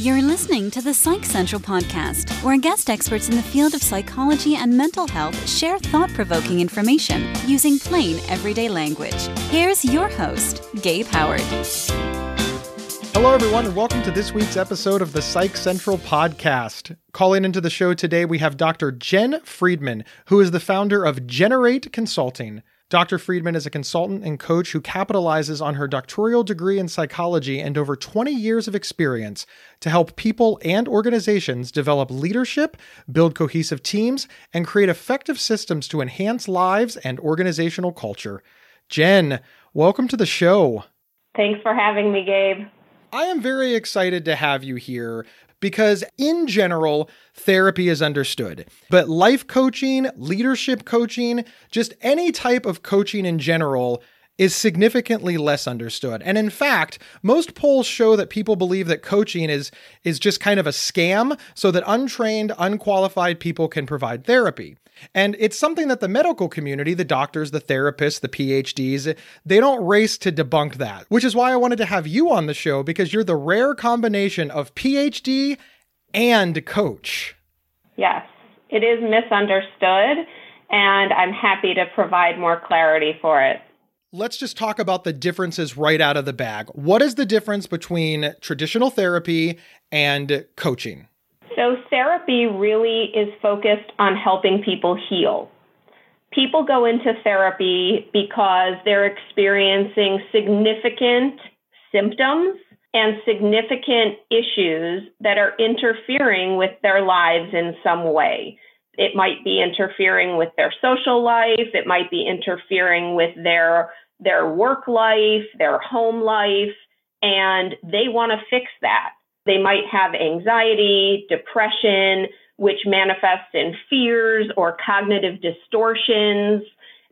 You're listening to the Psych Central podcast, where guest experts in the field of psychology and mental health share thought provoking information using plain, everyday language. Here's your host, Gabe Howard. Hello, everyone, and welcome to this week's episode of the Psych Central podcast. Calling into the show today, we have Dr. Jen Friedman, who is the founder of Generate Consulting. Dr. Friedman is a consultant and coach who capitalizes on her doctoral degree in psychology and over 20 years of experience to help people and organizations develop leadership, build cohesive teams, and create effective systems to enhance lives and organizational culture. Jen, welcome to the show. Thanks for having me, Gabe. I am very excited to have you here because, in general, therapy is understood. But life coaching, leadership coaching, just any type of coaching in general is significantly less understood. And in fact, most polls show that people believe that coaching is is just kind of a scam so that untrained, unqualified people can provide therapy. And it's something that the medical community, the doctors, the therapists, the PhDs, they don't race to debunk that. Which is why I wanted to have you on the show because you're the rare combination of PhD and coach. Yes, it is misunderstood and I'm happy to provide more clarity for it let's just talk about the differences right out of the bag. What is the difference between traditional therapy and coaching? So, therapy really is focused on helping people heal. People go into therapy because they're experiencing significant symptoms and significant issues that are interfering with their lives in some way. It might be interfering with their social life. It might be interfering with their their work life, their home life, and they want to fix that. They might have anxiety, depression, which manifests in fears or cognitive distortions.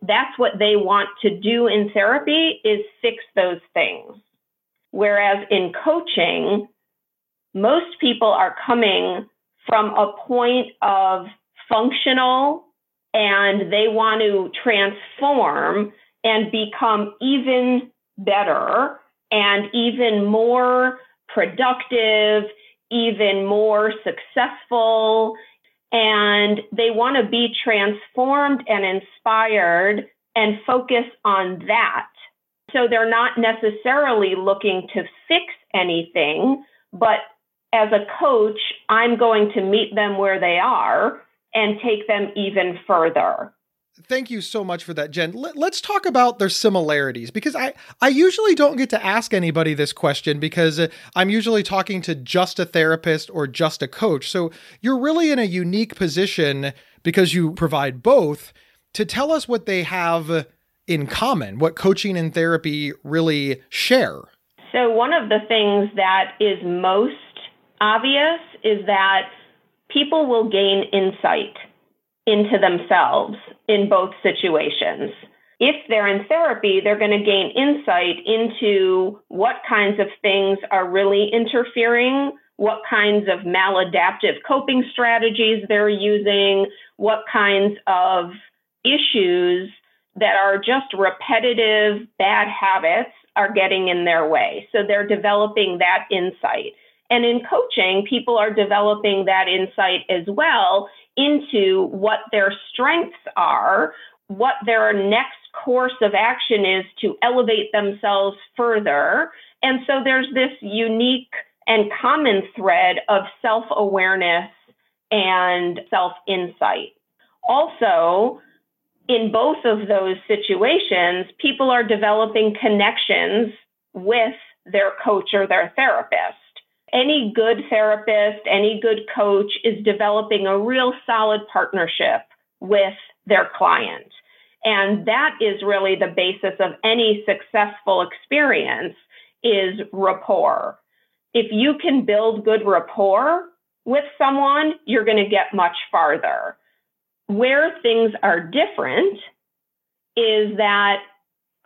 That's what they want to do in therapy is fix those things. Whereas in coaching, most people are coming from a point of functional and they want to transform and become even better and even more productive, even more successful. And they want to be transformed and inspired and focus on that. So they're not necessarily looking to fix anything, but as a coach, I'm going to meet them where they are and take them even further. Thank you so much for that, Jen. Let, us talk about their similarities because I, I usually don't get to ask anybody this question because uh, I'm usually talking to just a therapist or just a coach. So you're really in a unique position because you provide both to tell us what they have in common, what coaching and therapy really share. So, one of the things that is most obvious is that people will gain insight into themselves in both situations. If they're in therapy, they're going to gain insight into what kinds of things are really interfering, what kinds of maladaptive coping strategies they're using, what kinds of issues that are just repetitive bad habits are getting in their way. So they're developing that insight. And in coaching, people are developing that insight as well into what their strengths are, what their next course of action is to elevate themselves further. And so there's this unique and common thread of self awareness and self insight. Also, in both of those situations, people are developing connections with their coach or their therapist any good therapist, any good coach is developing a real solid partnership with their client. And that is really the basis of any successful experience is rapport. If you can build good rapport with someone, you're going to get much farther. Where things are different is that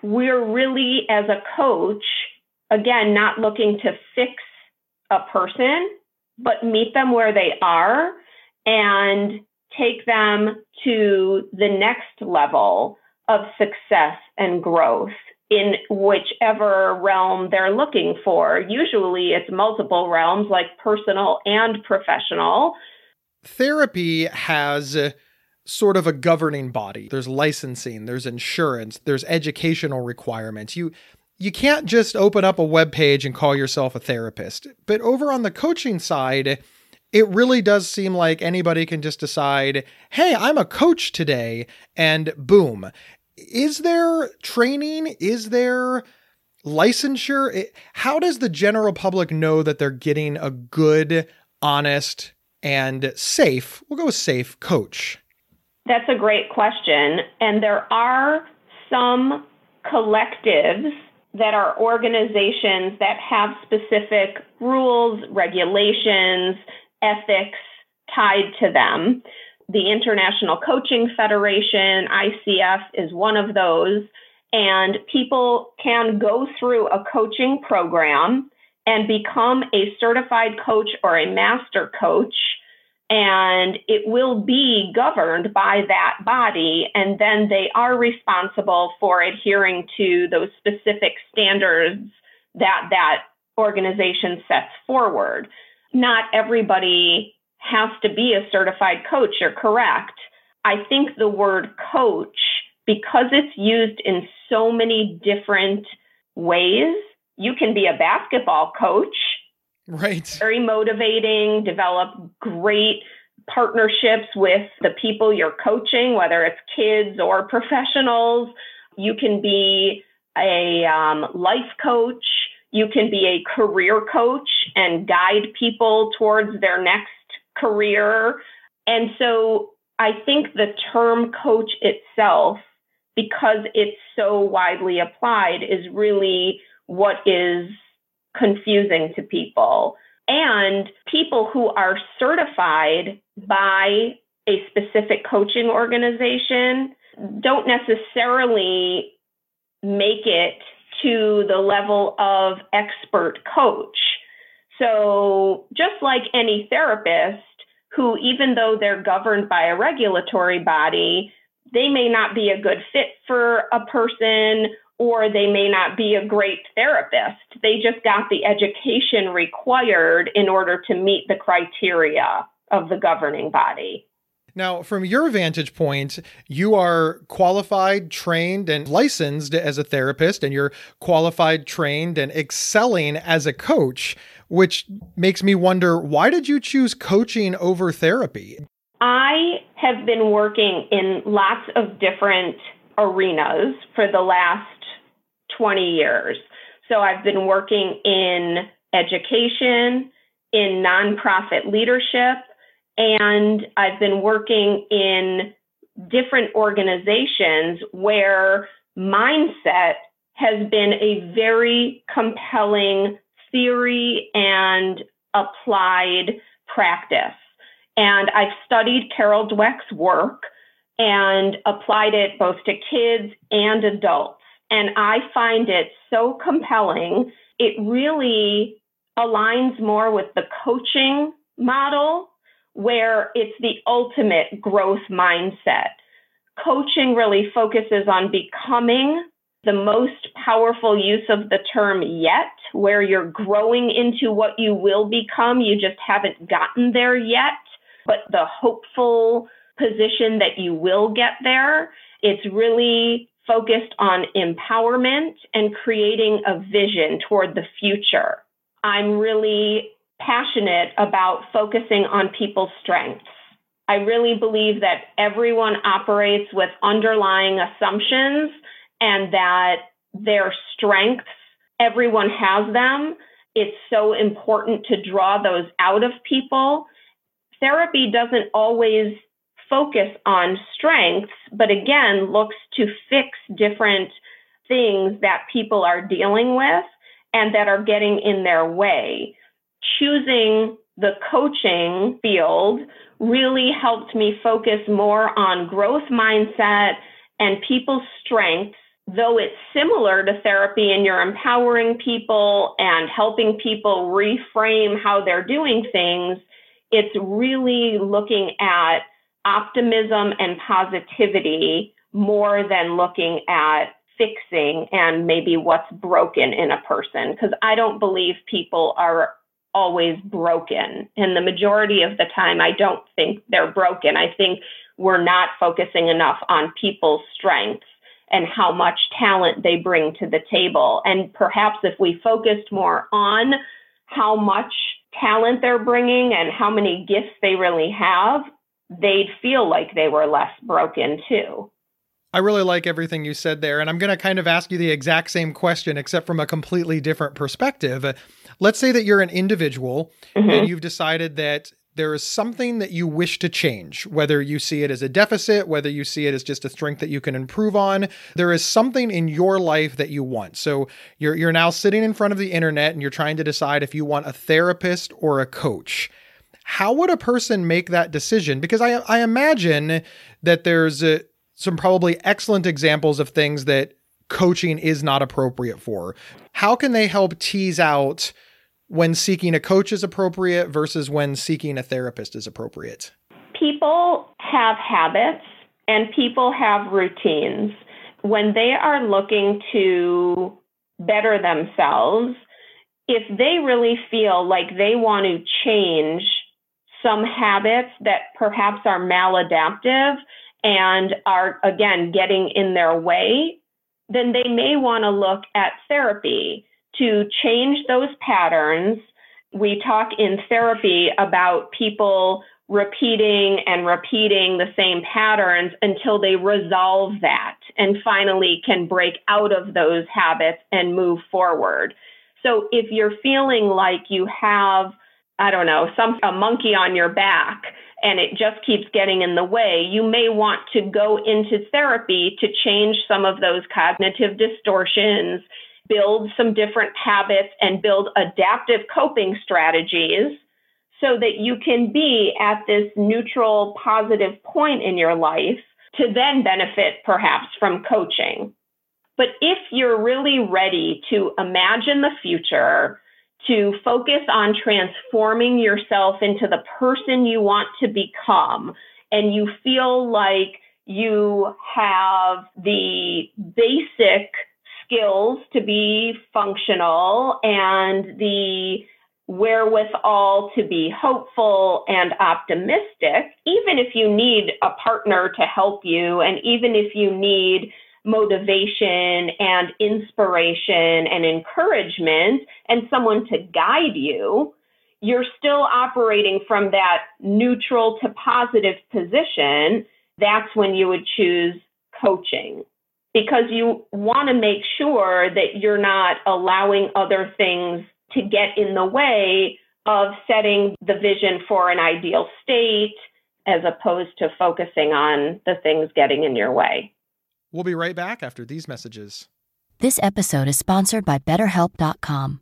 we're really, as a coach, again, not looking to fix a person, but meet them where they are and take them to the next level of success and growth in whichever realm they're looking for. Usually it's multiple realms like personal and professional. Therapy has sort of a governing body. There's licensing, there's insurance, there's educational requirements. You you can't just open up a web page and call yourself a therapist. But over on the coaching side, it really does seem like anybody can just decide, "Hey, I'm a coach today," and boom. Is there training? Is there licensure? How does the general public know that they're getting a good, honest, and safe, we'll go with safe coach? That's a great question. And there are some collectives that are organizations that have specific rules, regulations, ethics tied to them. The International Coaching Federation, ICF, is one of those. And people can go through a coaching program and become a certified coach or a master coach and it will be governed by that body and then they are responsible for adhering to those specific standards that that organization sets forward. Not everybody has to be a certified coach you're correct. I think the word coach because it's used in so many different ways you can be a basketball coach Right. Very motivating, develop great partnerships with the people you're coaching, whether it's kids or professionals. You can be a um, life coach. You can be a career coach and guide people towards their next career. And so I think the term coach itself, because it's so widely applied, is really what is confusing to people. And people who are certified by a specific coaching organization don't necessarily make it to the level of expert coach. So, just like any therapist who, even though they're governed by a regulatory body, they may not be a good fit for a person or they may not be a great therapist. They just got the education required in order to meet the criteria of the governing body. Now, from your vantage point, you are qualified, trained, and licensed as a therapist, and you're qualified, trained, and excelling as a coach, which makes me wonder why did you choose coaching over therapy? I have been working in lots of different arenas for the last 20 years. So I've been working in education, in nonprofit leadership, and I've been working in different organizations where mindset has been a very compelling theory and applied practice. And I've studied Carol Dweck's work and applied it both to kids and adults. And I find it so compelling. It really aligns more with the coaching model, where it's the ultimate growth mindset. Coaching really focuses on becoming the most powerful use of the term yet, where you're growing into what you will become. You just haven't gotten there yet, but the hopeful position that you will get there. It's really focused on empowerment and creating a vision toward the future. I'm really passionate about focusing on people's strengths. I really believe that everyone operates with underlying assumptions and that their strengths, everyone has them. It's so important to draw those out of people. Therapy doesn't always focus on strengths, but again, looks to fix different things that people are dealing with and that are getting in their way. Choosing the coaching field really helped me focus more on growth mindset and people's strengths, though it's similar to therapy and you're empowering people and helping people reframe how they're doing things. It's really looking at optimism and positivity more than looking at fixing and maybe what's broken in a person because I don't believe people are always broken. And the majority of the time, I don't think they're broken. I think we're not focusing enough on people's strengths and how much talent they bring to the table. And perhaps if we focused more on how much talent they're bringing and how many gifts they really have, they'd feel like they were less broken too. I really like everything you said there. And I'm going to kind of ask you the exact same question, except from a completely different perspective. Let's say that you're an individual mm-hmm. and you've decided that there is something that you wish to change, whether you see it as a deficit, whether you see it as just a strength that you can improve on. There is something in your life that you want. So you're, you're now sitting in front of the internet and you're trying to decide if you want a therapist or a coach. How would a person make that decision? Because I, I imagine that there's a, some probably excellent examples of things that coaching is not appropriate for. How can they help tease out when seeking a coach is appropriate versus when seeking a therapist is appropriate? People have habits and people have routines. When they are looking to better themselves, if they really feel like they want to change some habits that perhaps are maladaptive, and are, again, getting in their way, then they may want to look at therapy to change those patterns. We talk in therapy about people repeating and repeating the same patterns until they resolve that and finally can break out of those habits and move forward. So if you're feeling like you have, I don't know, some a monkey on your back and it just keeps getting in the way, you may want to go into therapy to change some of those cognitive distortions, build some different habits, and build adaptive coping strategies so that you can be at this neutral, positive point in your life to then benefit perhaps from coaching. But if you're really ready to imagine the future, to focus on transforming yourself into the person you want to become, and you feel like you have the basic skills to be functional and the wherewithal to be hopeful and optimistic, even if you need a partner to help you, and even if you need motivation and inspiration and encouragement and someone to guide you, you're still operating from that neutral to positive position. That's when you would choose coaching because you want to make sure that you're not allowing other things to get in the way of setting the vision for an ideal state as opposed to focusing on the things getting in your way. We'll be right back after these messages. This episode is sponsored by BetterHelp.com.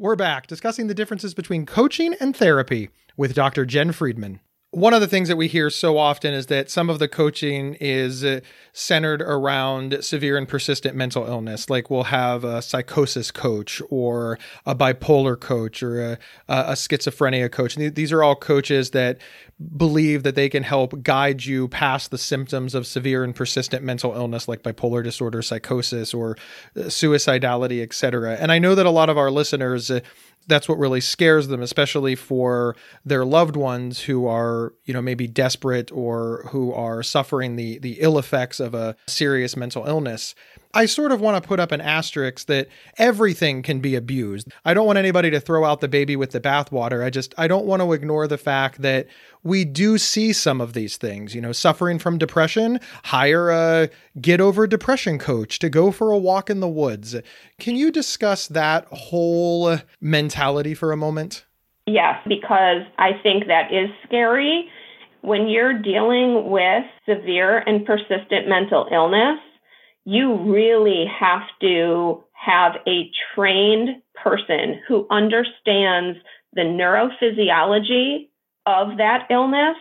We're back discussing the differences between coaching and therapy with Dr. Jen Friedman one of the things that we hear so often is that some of the coaching is uh, centered around severe and persistent mental illness. Like we'll have a psychosis coach or a bipolar coach or a, a schizophrenia coach. And these are all coaches that believe that they can help guide you past the symptoms of severe and persistent mental illness like bipolar disorder, psychosis, or uh, suicidality, etc. And I know that a lot of our listeners, uh, that's what really scares them, especially for their loved ones who are, you know, maybe desperate or who are suffering the the ill effects of a serious mental illness. I sort of want to put up an asterisk that everything can be abused. I don't want anybody to throw out the baby with the bathwater. I just I don't want to ignore the fact that we do see some of these things. You know, suffering from depression, hire a get over depression coach to go for a walk in the woods. Can you discuss that whole mentality for a moment? Yes, because I think that is scary. When you're dealing with severe and persistent mental illness, you really have to have a trained person who understands the neurophysiology of that illness.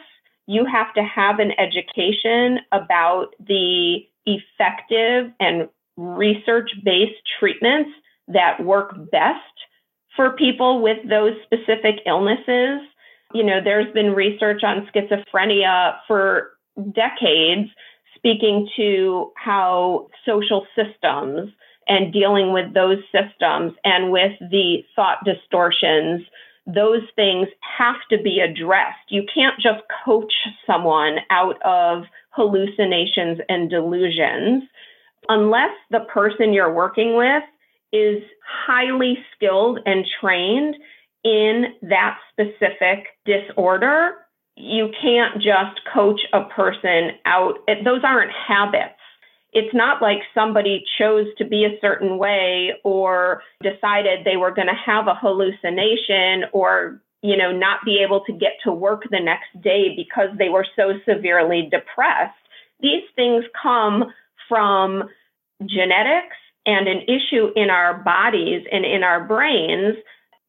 You have to have an education about the effective and research based treatments that work best for people with those specific illnesses. You know, there's been research on schizophrenia for decades speaking to how social systems and dealing with those systems and with the thought distortions, those things have to be addressed. You can't just coach someone out of hallucinations and delusions unless the person you're working with is highly skilled and trained in that specific disorder. You can't just coach a person out. Those aren't habits. It's not like somebody chose to be a certain way or decided they were going to have a hallucination or you know not be able to get to work the next day because they were so severely depressed. These things come from genetics and an issue in our bodies and in our brains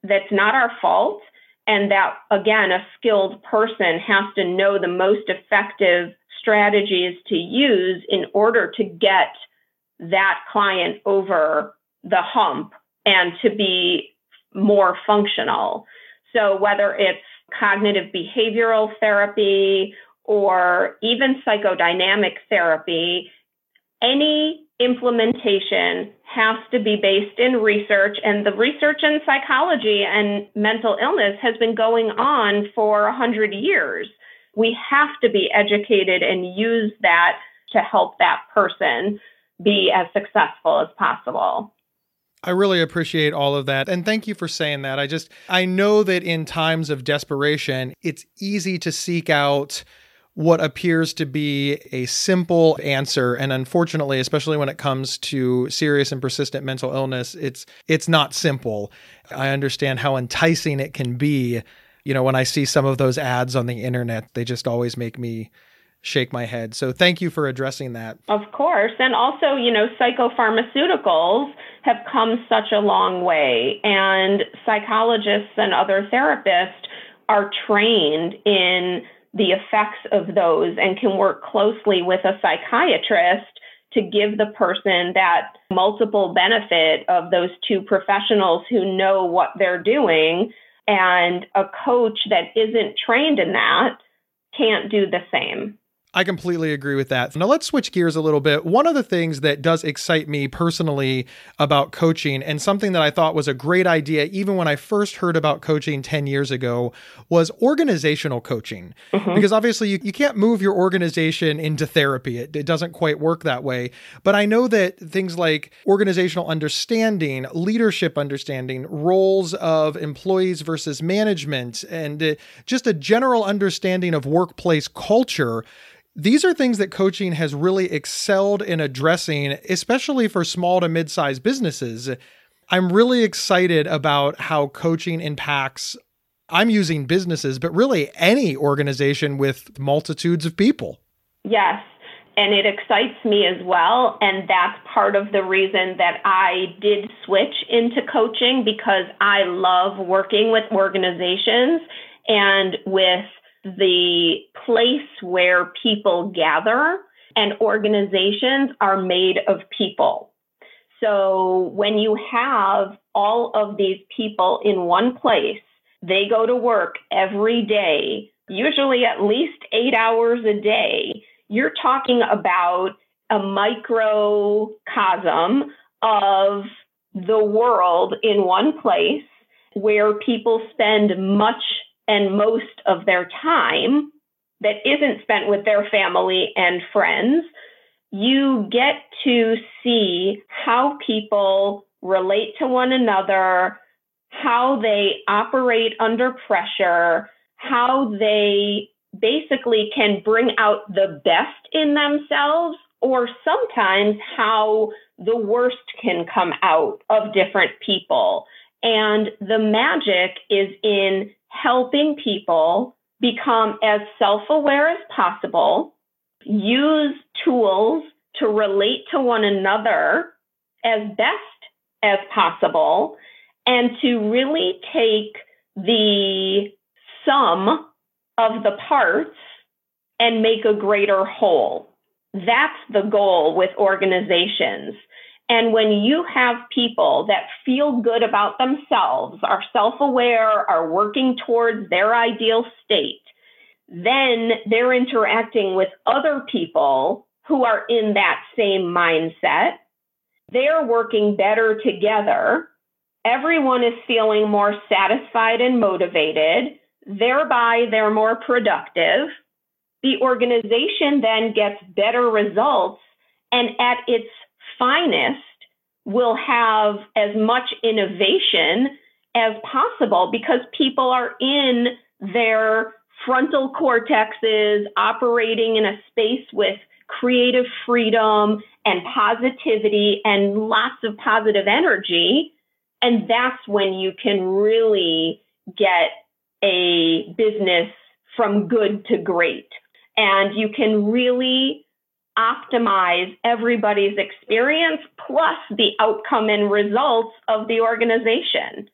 that's not our fault. And that, again, a skilled person has to know the most effective strategies to use in order to get that client over the hump and to be more functional. So, whether it's cognitive behavioral therapy or even psychodynamic therapy, any implementation has to be based in research, and the research in psychology and mental illness has been going on for 100 years. We have to be educated and use that to help that person be as successful as possible. I really appreciate all of that. And thank you for saying that. I just, I know that in times of desperation, it's easy to seek out what appears to be a simple answer. And unfortunately especially when it comes to serious and persistent mental illness it's it's not simple. I understand how enticing it can be. You know when i see some of those ads on the internet they just always make me shake my head. So thank you for addressing that. Of course. And also you know psychopharmaceuticals have come such a long way and psychologists and other therapists are trained in the effects of those and can work closely with a psychiatrist to give the person that multiple benefit of those two professionals who know what they're doing. And a coach that isn't trained in that can't do the same. I completely agree with that. Now let's switch gears a little bit. One of the things that does excite me personally about coaching and something that I thought was a great idea even when I first heard about coaching 10 years ago was organizational coaching. Mm-hmm. Because obviously you, you can't move your organization into therapy. It, it doesn't quite work that way. But I know that things like organizational understanding, leadership understanding, roles of employees versus management, and uh, just a general understanding of workplace culture these are things that coaching has really excelled in addressing, especially for small to mid sized businesses. I'm really excited about how coaching impacts. I'm using businesses, but really any organization with multitudes of people. Yes. And it excites me as well. And that's part of the reason that I did switch into coaching because I love working with organizations and with the place where people gather and organizations are made of people. So when you have all of these people in one place, they go to work every day, usually at least eight hours a day. You're talking about a microcosm of the world in one place where people spend much and most of their time that isn't spent with their family and friends, you get to see how people relate to one another, how they operate under pressure, how they basically can bring out the best in themselves, or sometimes how the worst can come out of different people. And the magic is in helping people become as self aware as possible, use tools to relate to one another as best as possible and to really take the sum of the parts and make a greater whole. That's the goal with organizations. And when you have people that feel good about themselves, are self aware, are working towards their ideal state, then they're interacting with other people who are in that same mindset. They're working better together. Everyone is feeling more satisfied and motivated. Thereby, they're more productive. The organization then gets better results and at its finest will have as much innovation as possible because people are in their frontal cortexes operating in a space with creative freedom and positivity and lots of positive energy. And that's when you can really get a business from good to great. And you can really optimize everybody's experience plus the outcome and results of the organization.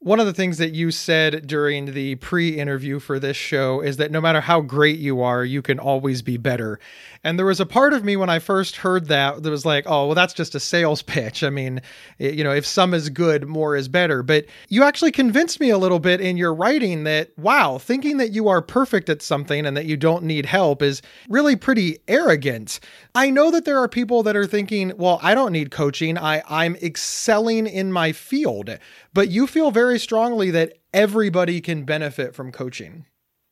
One of the things that you said during the pre interview for this show is that no matter how great you are, you can always be better. And there was a part of me when I first heard that that was like, oh, well, that's just a sales pitch. I mean, it, you know, if some is good, more is better. But you actually convinced me a little bit in your writing that, wow, thinking that you are perfect at something and that you don't need help is really pretty arrogant. I know that there are people that are thinking, well, I don't need coaching. I, I'm excelling in my field. But you feel very strongly that everybody can benefit from coaching.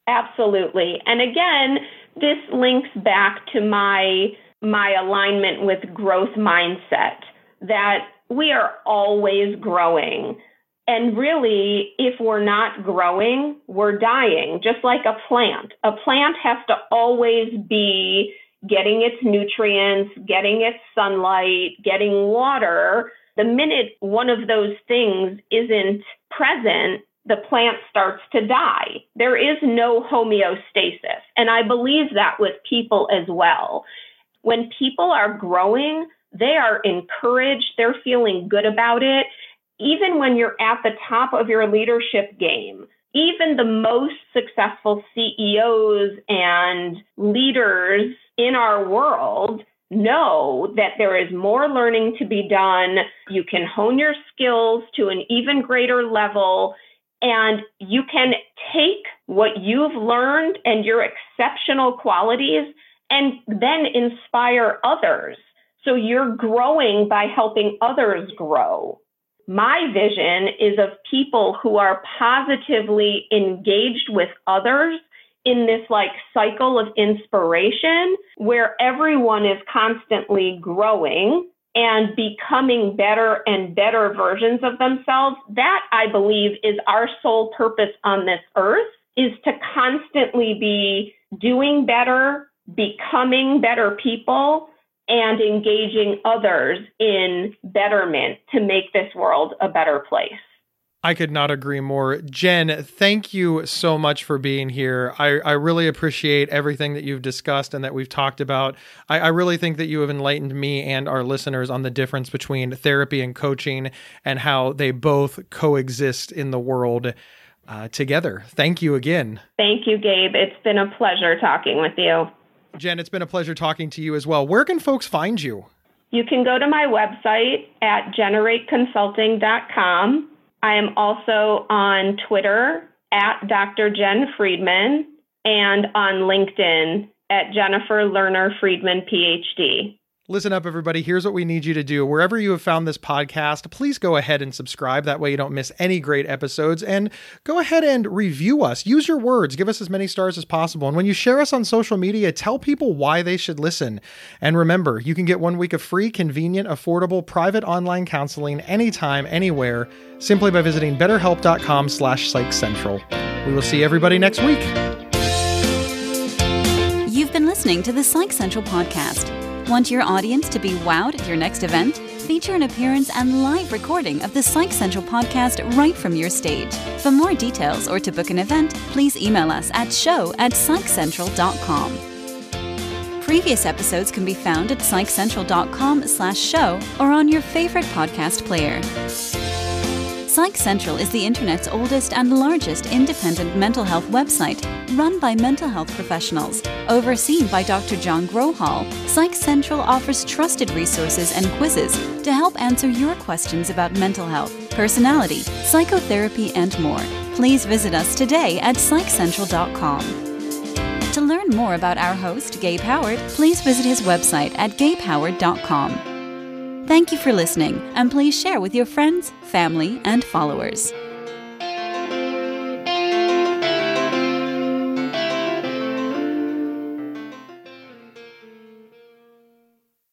Absolutely. And again, this links back to my my alignment with growth mindset that we are always growing. And really, if we're not growing, we're dying, just like a plant. A plant has to always be getting its nutrients, getting its sunlight, getting water the minute one of those things isn't present, the plant starts to die. There is no homeostasis. And I believe that with people as well. When people are growing, they are encouraged, they're feeling good about it. Even when you're at the top of your leadership game, even the most successful CEOs and leaders in our world know that there is more learning to be done. You can hone your skills to an even greater level, and you can take what you've learned and your exceptional qualities and then inspire others. So you're growing by helping others grow. My vision is of people who are positively engaged with others in this like cycle of inspiration where everyone is constantly growing and becoming better and better versions of themselves. That I believe is our sole purpose on this earth is to constantly be doing better, becoming better people and engaging others in betterment to make this world a better place. I could not agree more. Jen, thank you so much for being here. I, I really appreciate everything that you've discussed and that we've talked about. I, I really think that you have enlightened me and our listeners on the difference between therapy and coaching and how they both coexist in the world uh, together. Thank you again. Thank you, Gabe. It's been a pleasure talking with you. Jen, it's been a pleasure talking to you as well. Where can folks find you? You can go to my website at generateconsulting.com I am also on Twitter at Dr. Jen Friedman and on LinkedIn at Jennifer Lerner Friedman, PhD. Listen up, everybody. Here's what we need you to do. Wherever you have found this podcast, please go ahead and subscribe. That way, you don't miss any great episodes. And go ahead and review us. Use your words. Give us as many stars as possible. And when you share us on social media, tell people why they should listen. And remember, you can get one week of free, convenient, affordable, private online counseling anytime, anywhere, simply by visiting betterhelp.com slash psychcentral. We will see everybody next week. You've been listening to the Psych Central podcast. Want your audience to be wowed at your next event? Feature an appearance and live recording of the Psych Central podcast right from your stage. For more details or to book an event, please email us at show at psychcentral.com. Previous episodes can be found at psychcentral.com slash show or on your favorite podcast player. Psych Central is the internet's oldest and largest independent mental health website run by mental health professionals. Overseen by Dr. John Grohol, Psych Central offers trusted resources and quizzes to help answer your questions about mental health, personality, psychotherapy, and more. Please visit us today at psychcentral.com. To learn more about our host, Gabe Howard, please visit his website at gabehoward.com. Thank you for listening, and please share with your friends, family, and followers.